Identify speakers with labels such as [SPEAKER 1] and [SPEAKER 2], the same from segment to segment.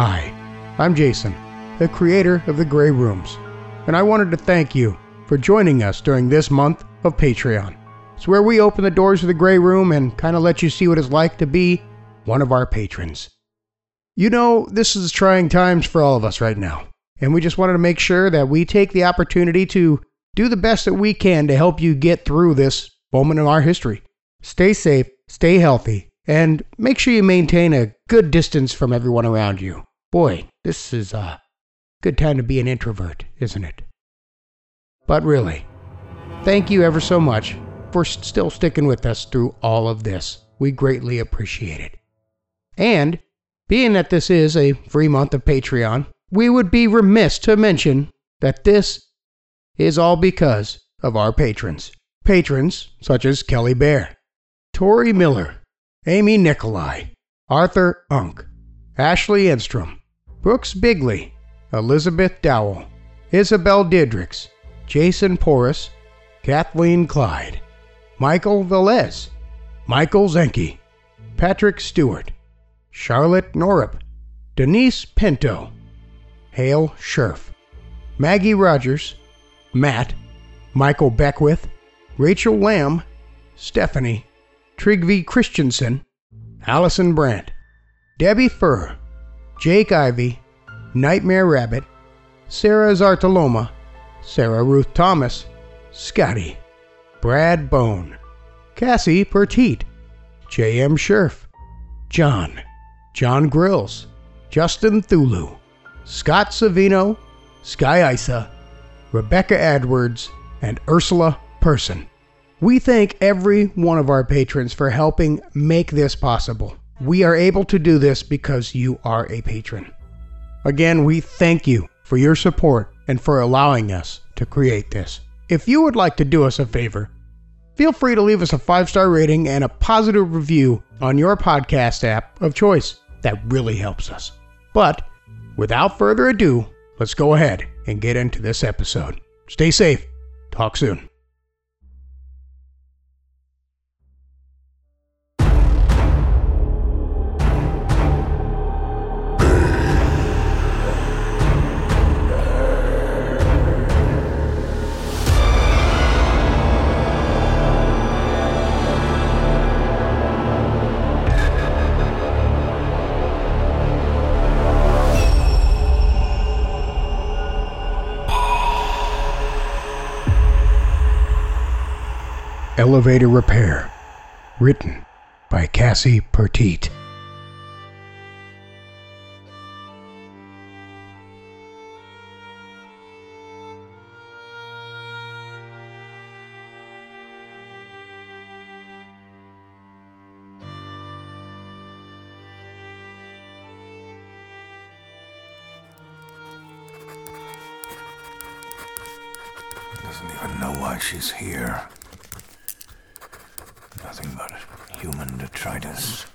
[SPEAKER 1] Hi, I'm Jason, the creator of the Grey Rooms, and I wanted to thank you for joining us during this month of Patreon. It's where we open the doors of the Grey Room and kind of let you see what it's like to be one of our patrons. You know, this is trying times for all of us right now, and we just wanted to make sure that we take the opportunity to do the best that we can to help you get through this moment in our history. Stay safe, stay healthy, and make sure you maintain a good distance from everyone around you. Boy, this is a good time to be an introvert, isn't it? But really, thank you ever so much for still sticking with us through all of this. We greatly appreciate it. And being that this is a free month of Patreon, we would be remiss to mention that this is all because of our patrons. Patrons such as Kelly Bear, Tori Miller, Amy Nikolai, Arthur Unk, Ashley Enstrom, Brooks Bigley, Elizabeth Dowell, Isabel Didricks, Jason Porras, Kathleen Clyde, Michael Velez, Michael Zenke, Patrick Stewart, Charlotte Norup, Denise Pinto, Hale Scherf, Maggie Rogers, Matt, Michael Beckwith, Rachel Lamb, Stephanie, Trigvi Christensen, Allison Brandt, Debbie Furr, Jake Ivy, Nightmare Rabbit, Sarah Zartaloma, Sarah Ruth Thomas, Scotty, Brad Bone, Cassie Pertiet, J.M. Scherf, John, John Grills, Justin Thulu, Scott Savino, Sky Isa, Rebecca Edwards, and Ursula Person. We thank every one of our patrons for helping make this possible. We are able to do this because you are a patron. Again, we thank you for your support and for allowing us to create this. If you would like to do us a favor, feel free to leave us a five star rating and a positive review on your podcast app of choice. That really helps us. But without further ado, let's go ahead and get into this episode. Stay safe. Talk soon. Elevator Repair, written by Cassie Pertiet.
[SPEAKER 2] Doesn't even know why she's here. Nothing but human detritus.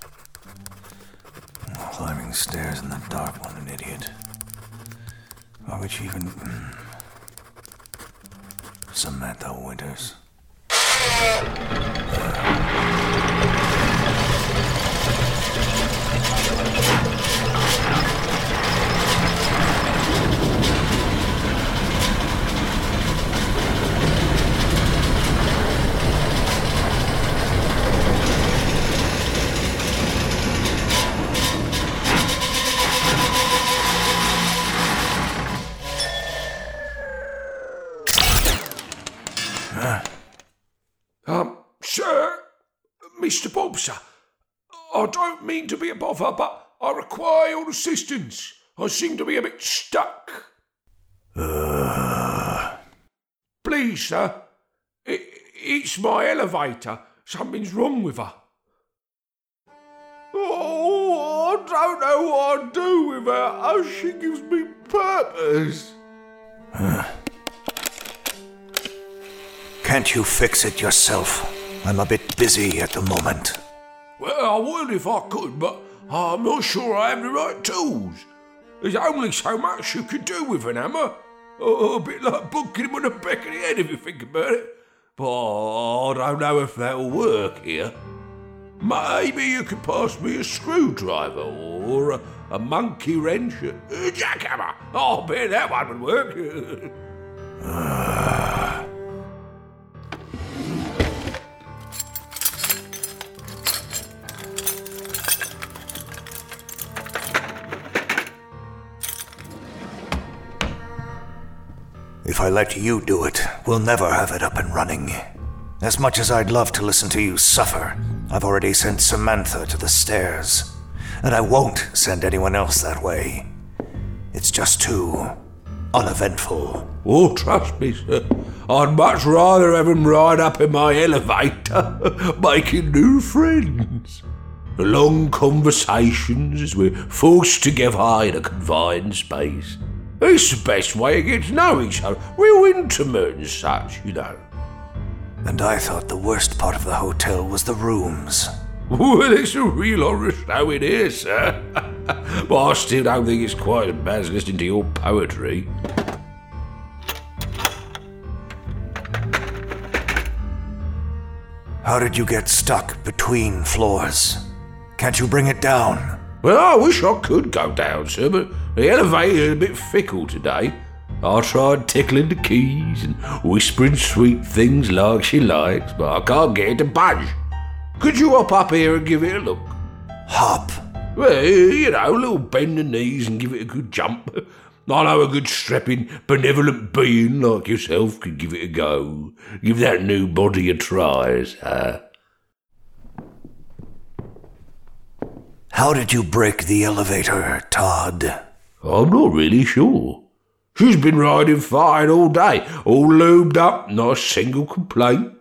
[SPEAKER 2] Climbing stairs in the dark, what an idiot. Why would she even. Samantha Winters.
[SPEAKER 3] Um, sir, Mr. Bobster, I don't mean to be a bother, but I require your assistance. I seem to be a bit stuck. Please, sir, i it's my elevator. Something's wrong with her. Oh, I don't know what I'd do with her. Oh, she gives me purpose.
[SPEAKER 2] Can't you fix it yourself? I'm a bit busy at the moment.
[SPEAKER 3] Well, I would if I could, but I'm not sure I have the right tools. There's only so much you can do with an hammer. A, a bit like booking him on the back of the head if you think about it. But I don't know if that'll work here. Maybe you could pass me a screwdriver or a, a monkey wrench, a, a jackhammer. Oh, I bet that one would work.
[SPEAKER 2] Ah, I let you do it, we'll never have it up and running. As much as I'd love to listen to you suffer, I've already sent Samantha to the stairs. And I won't send anyone else that way. It's just too uneventful.
[SPEAKER 3] Oh, trust me, sir. I'd much rather have him ride up in my elevator, making new friends. Long conversations as we're forced together in a confined space. It's the best way to get to know each other, real intimate and such, you know.
[SPEAKER 2] And I thought the worst part of the hotel was the rooms.
[SPEAKER 3] Well, it's a real horror show it is, sir. but I still don't think it's quite as bad as listening to your poetry.
[SPEAKER 2] How did you get stuck between floors? Can't you bring it down?
[SPEAKER 3] Well, I wish I could go down, sir, but the elevator's a bit fickle today. I tried tickling the keys and whispering sweet things like she likes, but I can't get it to budge. Could you hop up here and give it a look?
[SPEAKER 2] Hop.
[SPEAKER 3] Well, you know, a little bend the knees and give it a good jump. I know a good strapping, benevolent being like yourself could give it a go. Give that new body a try, sir.
[SPEAKER 2] How did you break the elevator, Todd?
[SPEAKER 3] I'm not really sure. She's been riding fine all day, all lubed up, not a single complaint.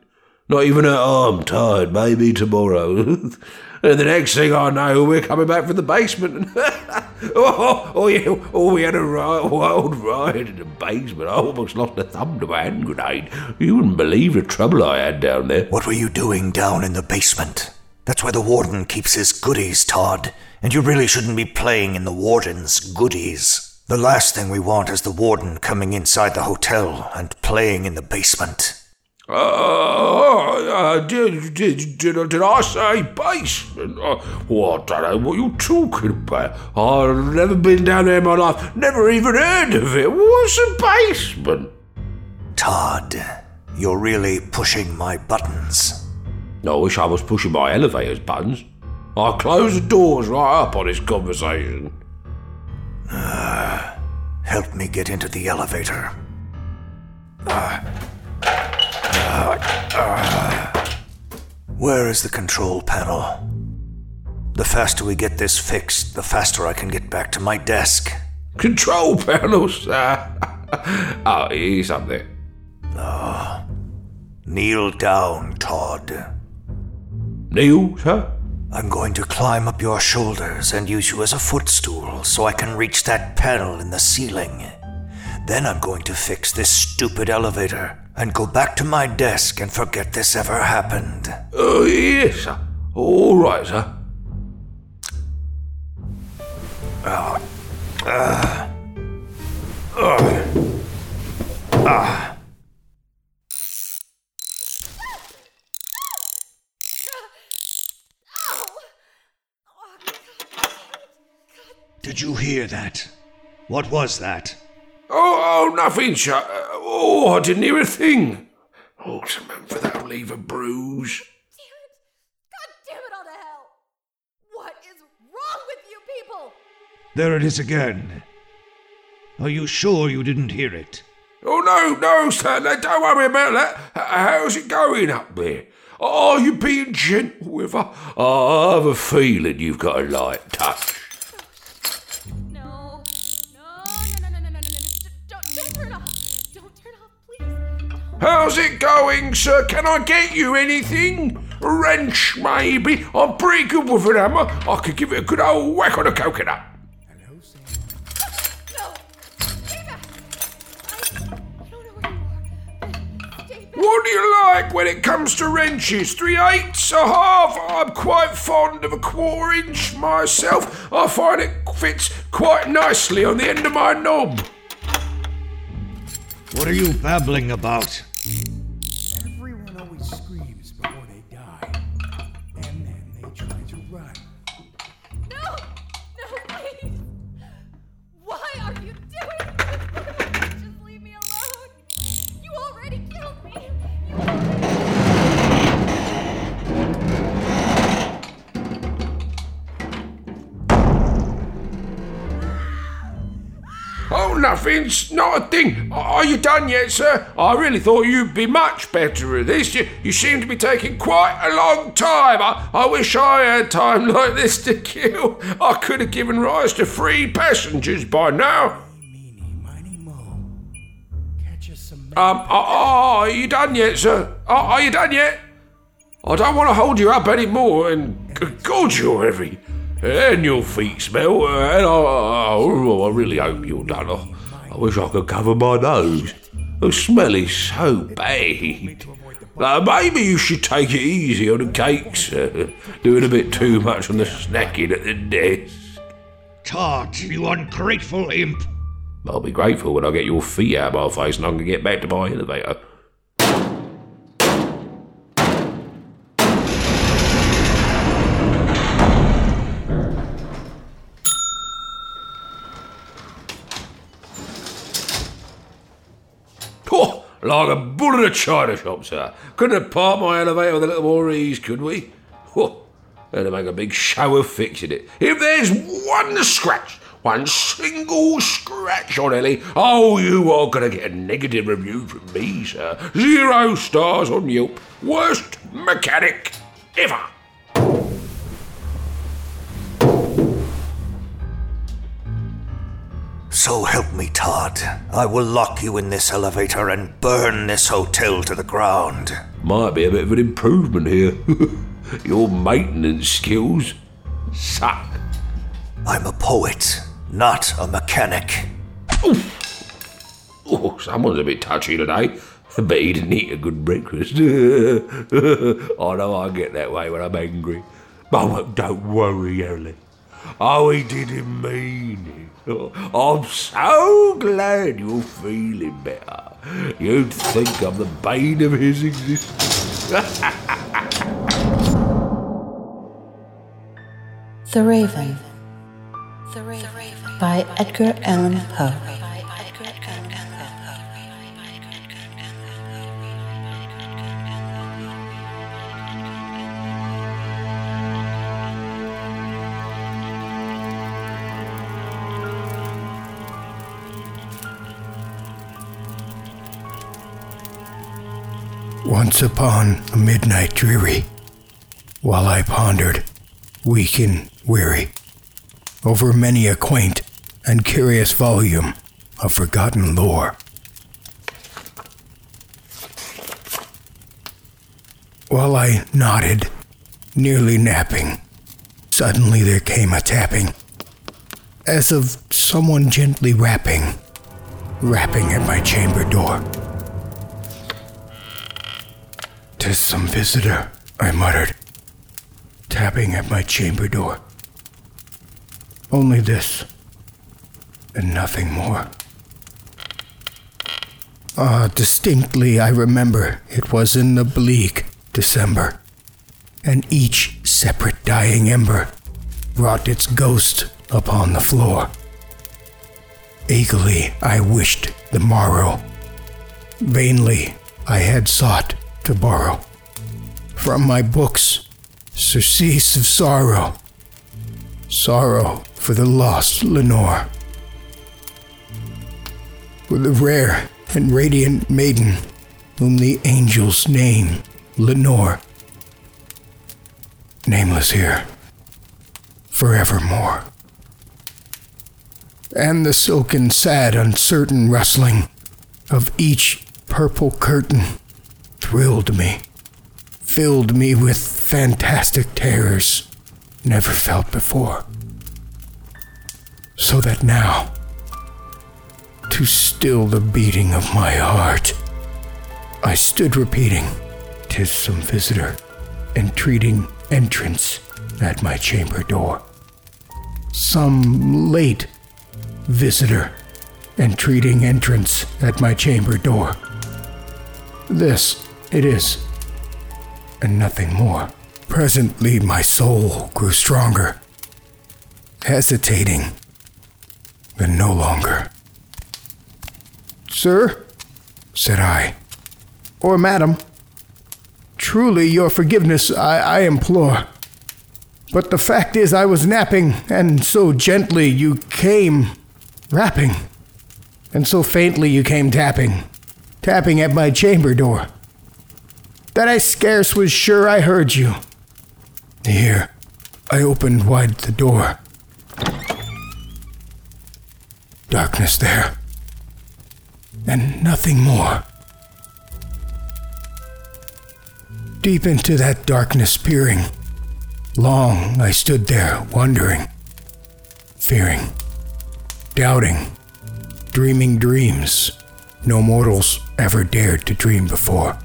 [SPEAKER 3] Not even her arm tired, maybe tomorrow. and the next thing I know, we're coming back from the basement. Oh, oh, oh, yeah, oh, we had a ride, wild ride in the basement. I almost lost a thumb to my hand grenade. You wouldn't believe the trouble I had down there.
[SPEAKER 2] What were you doing down in the basement? That's where the warden keeps his goodies, Todd. And you really shouldn't be playing in the warden's goodies. The last thing we want is the warden coming inside the hotel and playing in the basement.
[SPEAKER 3] Uh, uh, did, did, did, did I say basement? Uh, well, I don't know what you're talking about. I've never been down there in my life, never even heard of it. What's a basement?
[SPEAKER 2] Todd, you're really pushing my buttons.
[SPEAKER 3] I wish I was pushing my elevator's buttons. I'll close the doors right up on this conversation.
[SPEAKER 2] Ah, help me get into the elevator. Where is the control panel? The faster we get this fixed, the faster I can get back to my desk.
[SPEAKER 3] Control panels, sir. oh, here's something.
[SPEAKER 2] Ah, kneel down, Todd.
[SPEAKER 3] Neil, sir?
[SPEAKER 2] I'm going to climb up your shoulders and use you as a footstool so I can reach that panel in the ceiling. Then I'm going to fix this stupid elevator and go back to my desk and forget this ever happened.
[SPEAKER 3] Oh, yes, sir. All right, sir. Ah. Ah. Ah.
[SPEAKER 2] Did you hear that? What was that?
[SPEAKER 3] Oh, oh, nothing, sir. Uh, Oh, I didn't hear a thing. Oh, Samantha, that'll leave a bruise.
[SPEAKER 4] Damn it! God damn it all to hell! What is wrong with you people?
[SPEAKER 1] There it is again. Are you sure you didn't hear it?
[SPEAKER 3] Oh, no, no, sir. No, don't worry about that. How's it going up there? Are you being gentle with her? I have a feeling you've got a light touch. How's it going, sir? Can I get you anything? A wrench, maybe? I'm pretty good with an hammer. I could give it a good old whack on a coconut.
[SPEAKER 4] No! Stay back! I, I don't know where you are.
[SPEAKER 3] What do you like when it comes to wrenches? Three eighths, a half? I'm quite fond of a quarter inch myself. I find it fits quite nicely on the end of my knob.
[SPEAKER 1] What are you babbling about?
[SPEAKER 3] Nothing's not a thing. Are you done yet, sir? I really thought you'd be much better at this. You, you seem to be taking quite a long time. I, I wish I had time like this to kill. I could have given rise to three passengers by now. Um, oh, are you done yet, sir? Oh, are you done yet? I don't want to hold you up any more, and g- God, you're heavy. And your feet smell, and I, I, I really hope you're done. I, I wish I could cover my nose. The smell is so bad. Uh, maybe you should take it easy on the cakes. Uh, doing a bit too much on the snacking at the desk.
[SPEAKER 1] Tart, you ungrateful imp.
[SPEAKER 3] I'll be grateful when I get your feet out of my face and I can get back to my elevator. A bull in a china shop, sir. Couldn't have parked my elevator with a little more ease, could we? Oh, and to make a big show of fixing it. If there's one scratch, one single scratch on Ellie, oh, you are going to get a negative review from me, sir. Zero stars on Yelp. Worst mechanic ever.
[SPEAKER 2] So help me, Todd. I will lock you in this elevator and burn this hotel to the ground.
[SPEAKER 3] Might be a bit of an improvement here. Your maintenance skills suck.
[SPEAKER 2] I'm a poet, not a mechanic.
[SPEAKER 3] Oh, someone's a bit touchy today. Bet he didn't eat a good breakfast. I know I get that way when I'm angry. But don't worry, Ellie. Oh, he didn't mean it. I'm so glad you're feeling better. You'd think I'm the bane of his existence.
[SPEAKER 5] The Raven. The Raven. By Edgar Allan Poe.
[SPEAKER 6] Once upon a midnight dreary, while I pondered, weak and weary, over many a quaint and curious volume of forgotten lore. While I nodded, nearly napping, suddenly there came a tapping, as of someone gently rapping, rapping at my chamber door. Tis some visitor, I muttered, tapping at my chamber door. Only this, and nothing more. Ah, distinctly I remember it was in the bleak December, and each separate dying ember wrought its ghost upon the floor. Eagerly I wished the morrow. Vainly I had sought to borrow from my books surcease of sorrow, sorrow for the lost Lenore, for the rare and radiant maiden whom the angels name Lenore, nameless here, forevermore. And the silken, sad, uncertain rustling of each purple curtain thrilled me, filled me with fantastic terrors never felt before. So that now, to still the beating of my heart, I stood repeating, "Tis some visitor, entreating entrance at my chamber door. Some late visitor, entreating entrance at my chamber door. This it is, and nothing more. Presently, my soul grew stronger, hesitating, then no longer. Sir, said I, or madam, truly your forgiveness I, I implore. But the fact is, I was napping, and so gently you came, rapping. and so faintly you came tapping, tapping at my chamber door, that I scarce was sure I heard you. Here, I opened wide the door. Darkness there, and nothing more. Deep into that darkness peering, long I stood there wondering, fearing, doubting, dreaming dreams no mortals ever dared to dream before.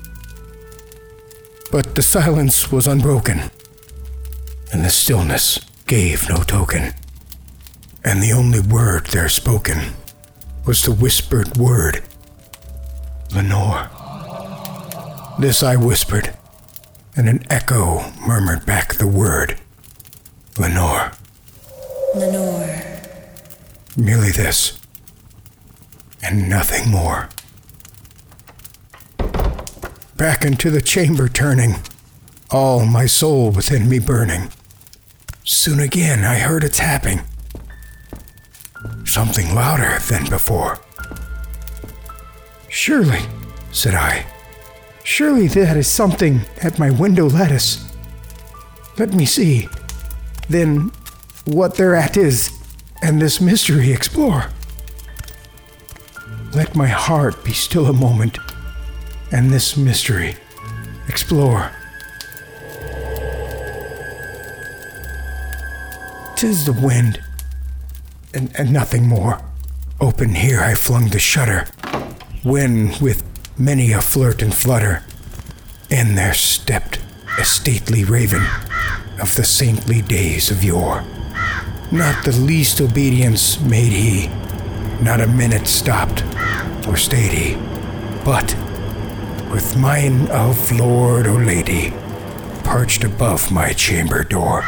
[SPEAKER 6] But the silence was unbroken, and the stillness gave no token. And the only word there spoken was the whispered word, Lenore. This I whispered, and an echo murmured back the word, Lenore.
[SPEAKER 5] Lenore.
[SPEAKER 6] Merely this, and nothing more. Back into the chamber turning, all my soul within me burning. Soon again I heard a tapping, something louder than before. Surely, said I, surely that is something at my window lattice. Let me see, then, what thereat is, and this mystery explore. Let my heart be still a moment, and this mystery explore. Tis the wind, and, and nothing more. Open here I flung the shutter, when with many a flirt and flutter, in there stepped a stately raven of the saintly days of yore. Not the least obedience made he, not a minute stopped or stayed he, but with mine of lord or lady perched above my chamber door.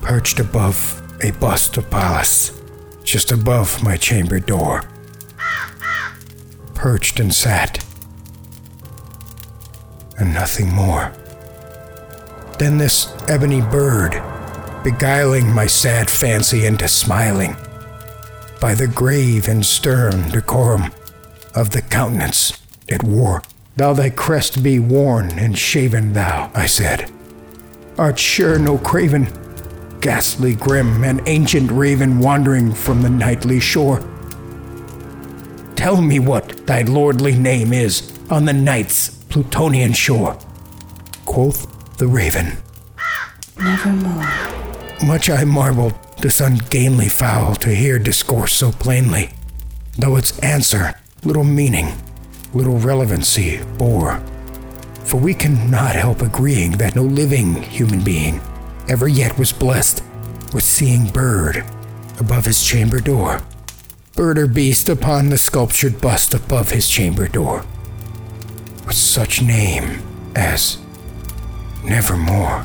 [SPEAKER 6] Perched above a bust of Pallas, just above my chamber door. Perched and sat, and nothing more. Then this ebony bird, beguiling my sad fancy into smiling, by the grave and stern decorum of the countenance it wore. Thou thy crest be worn and shaven, thou, I said. Art sure no craven, ghastly grim, and ancient raven wandering from the nightly shore? Tell me what thy lordly name is on the night's Plutonian shore. Quoth the raven.
[SPEAKER 5] Nevermore.
[SPEAKER 6] Much I marveled this ungainly fowl to hear discourse so plainly, though its answer little meaning, little relevancy bore. For we cannot help agreeing that no living human being ever yet was blessed with seeing bird above his chamber door, bird or beast upon the sculptured bust above his chamber door, with such name as Nevermore.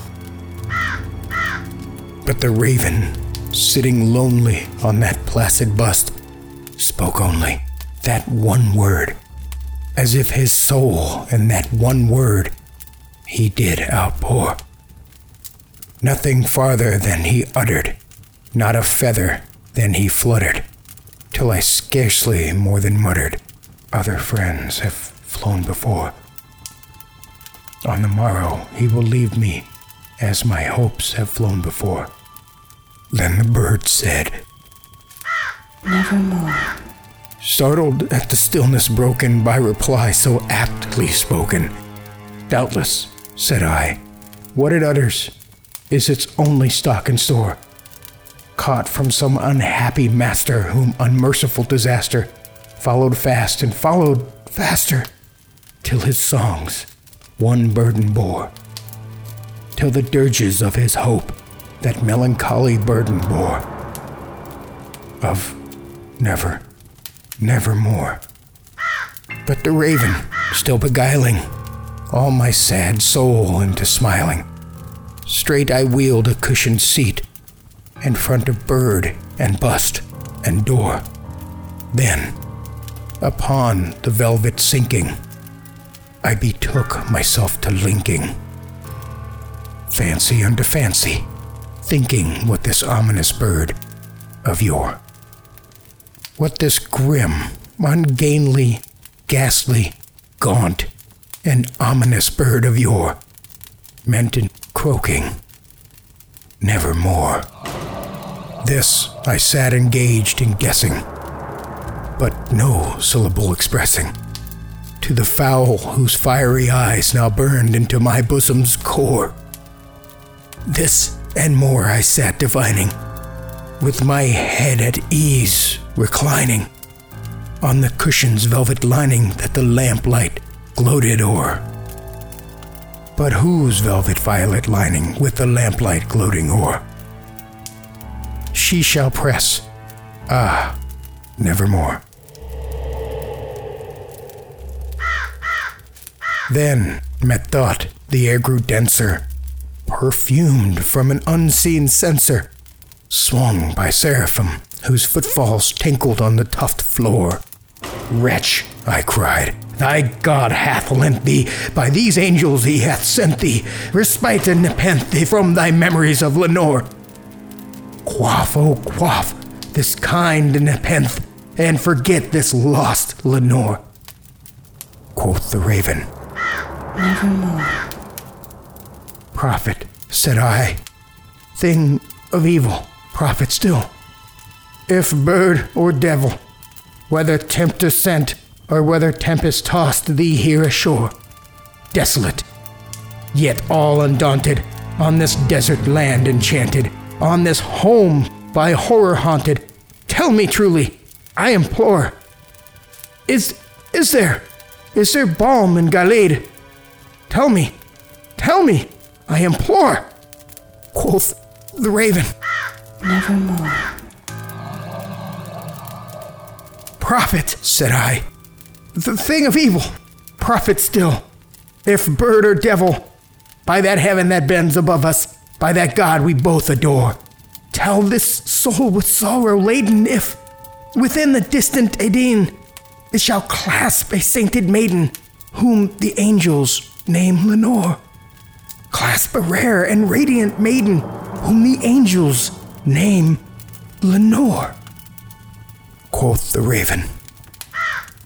[SPEAKER 6] But the raven, sitting lonely on that placid bust, spoke only that one word, as if his soul in that one word he did outpour. Nothing farther than he uttered, not a feather than he fluttered, till I scarcely more than muttered, Other friends have flown before. On the morrow he will leave me, as my hopes have flown before. Then the bird said,
[SPEAKER 5] Nevermore.
[SPEAKER 6] startled at the stillness broken by reply so aptly spoken. Doubtless, said I, what it utters is its only stock and store, caught from some unhappy master whom unmerciful disaster followed fast and followed faster, till his songs one burden bore, till the dirges of his hope that melancholy burden bore, of never never more. But the raven, still beguiling all my sad soul into smiling, straight I wheeled a cushioned seat in front of bird and bust and door. Then, upon the velvet sinking, I betook myself to linking. Fancy unto fancy, thinking what this ominous bird of yore. What this grim, ungainly, ghastly, gaunt, and ominous bird of yore meant in croaking, nevermore. This I sat engaged in guessing, but no syllable expressing to the fowl whose fiery eyes now burned into my bosom's core. This and more I sat divining, with my head at ease reclining on the cushion's velvet lining that the lamplight gloated o'er. But whose velvet violet lining with the lamplight gloating o'er? She shall press, ah, nevermore. Then, methought, the air grew denser, perfumed from an unseen censer, swung by seraphim whose footfalls tinkled on the tufted floor. Wretch, I cried, thy God hath lent thee, by these angels he hath sent thee, respite and nepenthe from thy memories of Lenore. Quaff, oh, quaff this kind nepenthe, and forget this lost Lenore. Quoth the raven,
[SPEAKER 5] Nevermore.
[SPEAKER 6] Prophet, said I, thing of evil, prophet still. If bird or devil, whether tempter sent or whether tempest tossed thee here ashore, desolate, yet all undaunted, on this desert land enchanted, on this home by horror haunted, tell me truly, I implore, is is there, is there balm in Gilead? Tell me, tell me, I implore, quoth the raven.
[SPEAKER 5] Nevermore.
[SPEAKER 6] Prophet, said I, the thing of evil, prophet still. If bird or devil, by that heaven that bends above us, by that God we both adore, tell this soul with sorrow laden if, within the distant Aidenn, it shall clasp a sainted maiden, whom the angels name Lenore. Clasp a rare and radiant maiden, whom the angels name Lenore. Quoth the raven.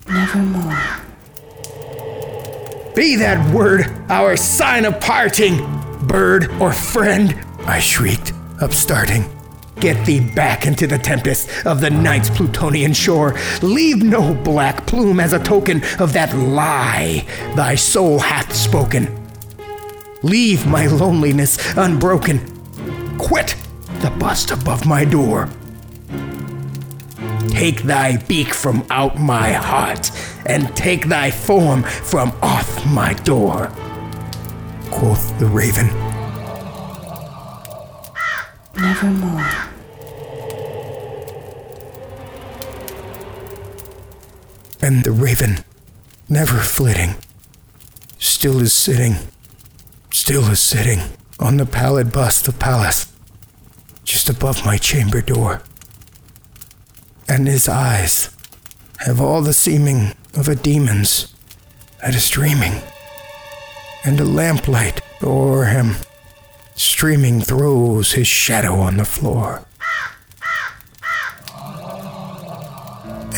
[SPEAKER 5] Nevermore.
[SPEAKER 6] Be that word our sign of parting, bird or friend, I shrieked, upstarting. Get thee back into the tempest of the night's Plutonian shore. Leave no black plume as a token of that lie thy soul hath spoken. Leave my loneliness unbroken. Quit the bust above my door. Take thy beak from out my heart, and take thy form from off my door. Quoth the raven.
[SPEAKER 5] Nevermore.
[SPEAKER 6] And the raven, never flitting, still is sitting, still is sitting on the pallid bust of Pallas, just above my chamber door. And his eyes have all the seeming of a demon's that is dreaming, and a lamplight o'er him, streaming throws his shadow on the floor.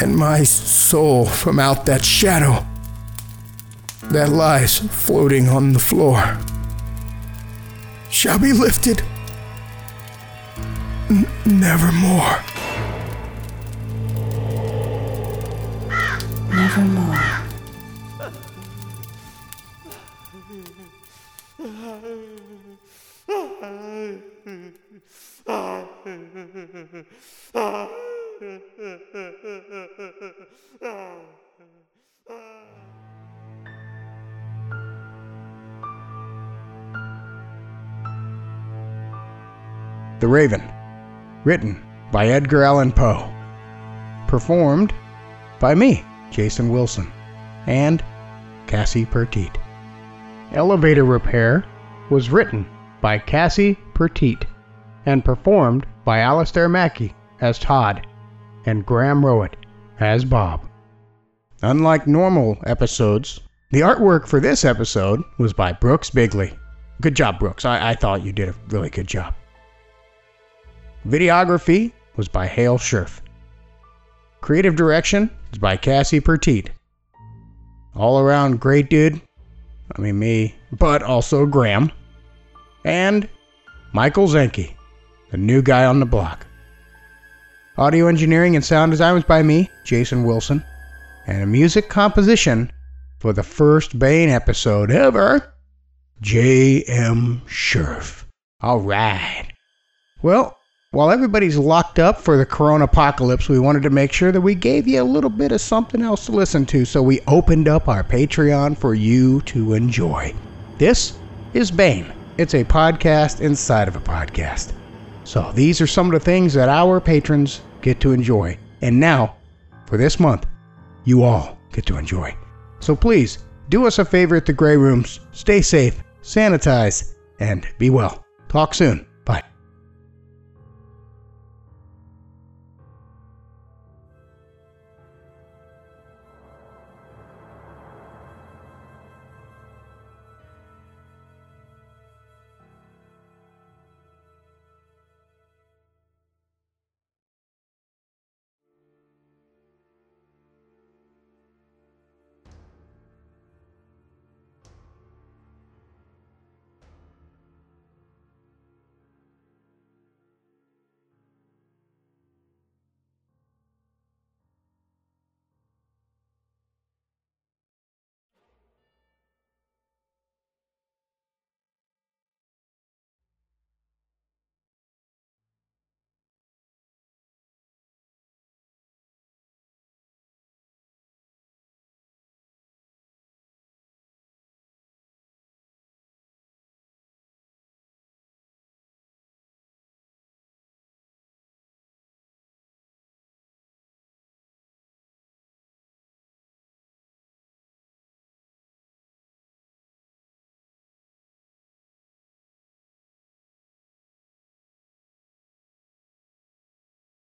[SPEAKER 6] and my soul from out that shadow that lies floating on the floor shall be lifted n- nevermore.
[SPEAKER 5] Nevermore.
[SPEAKER 6] The Raven, written by Edgar Allan Poe, performed by me, Jason Wilson, and Cassie Pertiet. Elevator Repair was written by Cassie Pertiet and performed by Alistair Mackey as Todd and Graham Rowat as Bob. Unlike normal episodes, the artwork for this episode was by Brooks Bigley. Good job, Brooks. I, I thought you did a really good job. Videography
[SPEAKER 1] was by Hale Scherf. Creative direction is by Cassie Pertiet. All around great dude. I mean, me, but also Graham. And Michael Zenke, the new guy on the block. Audio engineering and sound design was by me, Jason Wilson. And a music composition for the first Bane episode ever, J.M. Scherf. All right. Well, while everybody's locked up for the corona apocalypse, we wanted to make sure that we gave you a little bit of something else to listen to, so we opened up our Patreon for you to enjoy. This is Bane. It's a podcast inside of a podcast. So these are some of the things that our patrons get to enjoy. And now, for this month, you all get to enjoy. So please, do us a favor at the Grey Rooms. Stay safe, sanitize, and be well. Talk soon.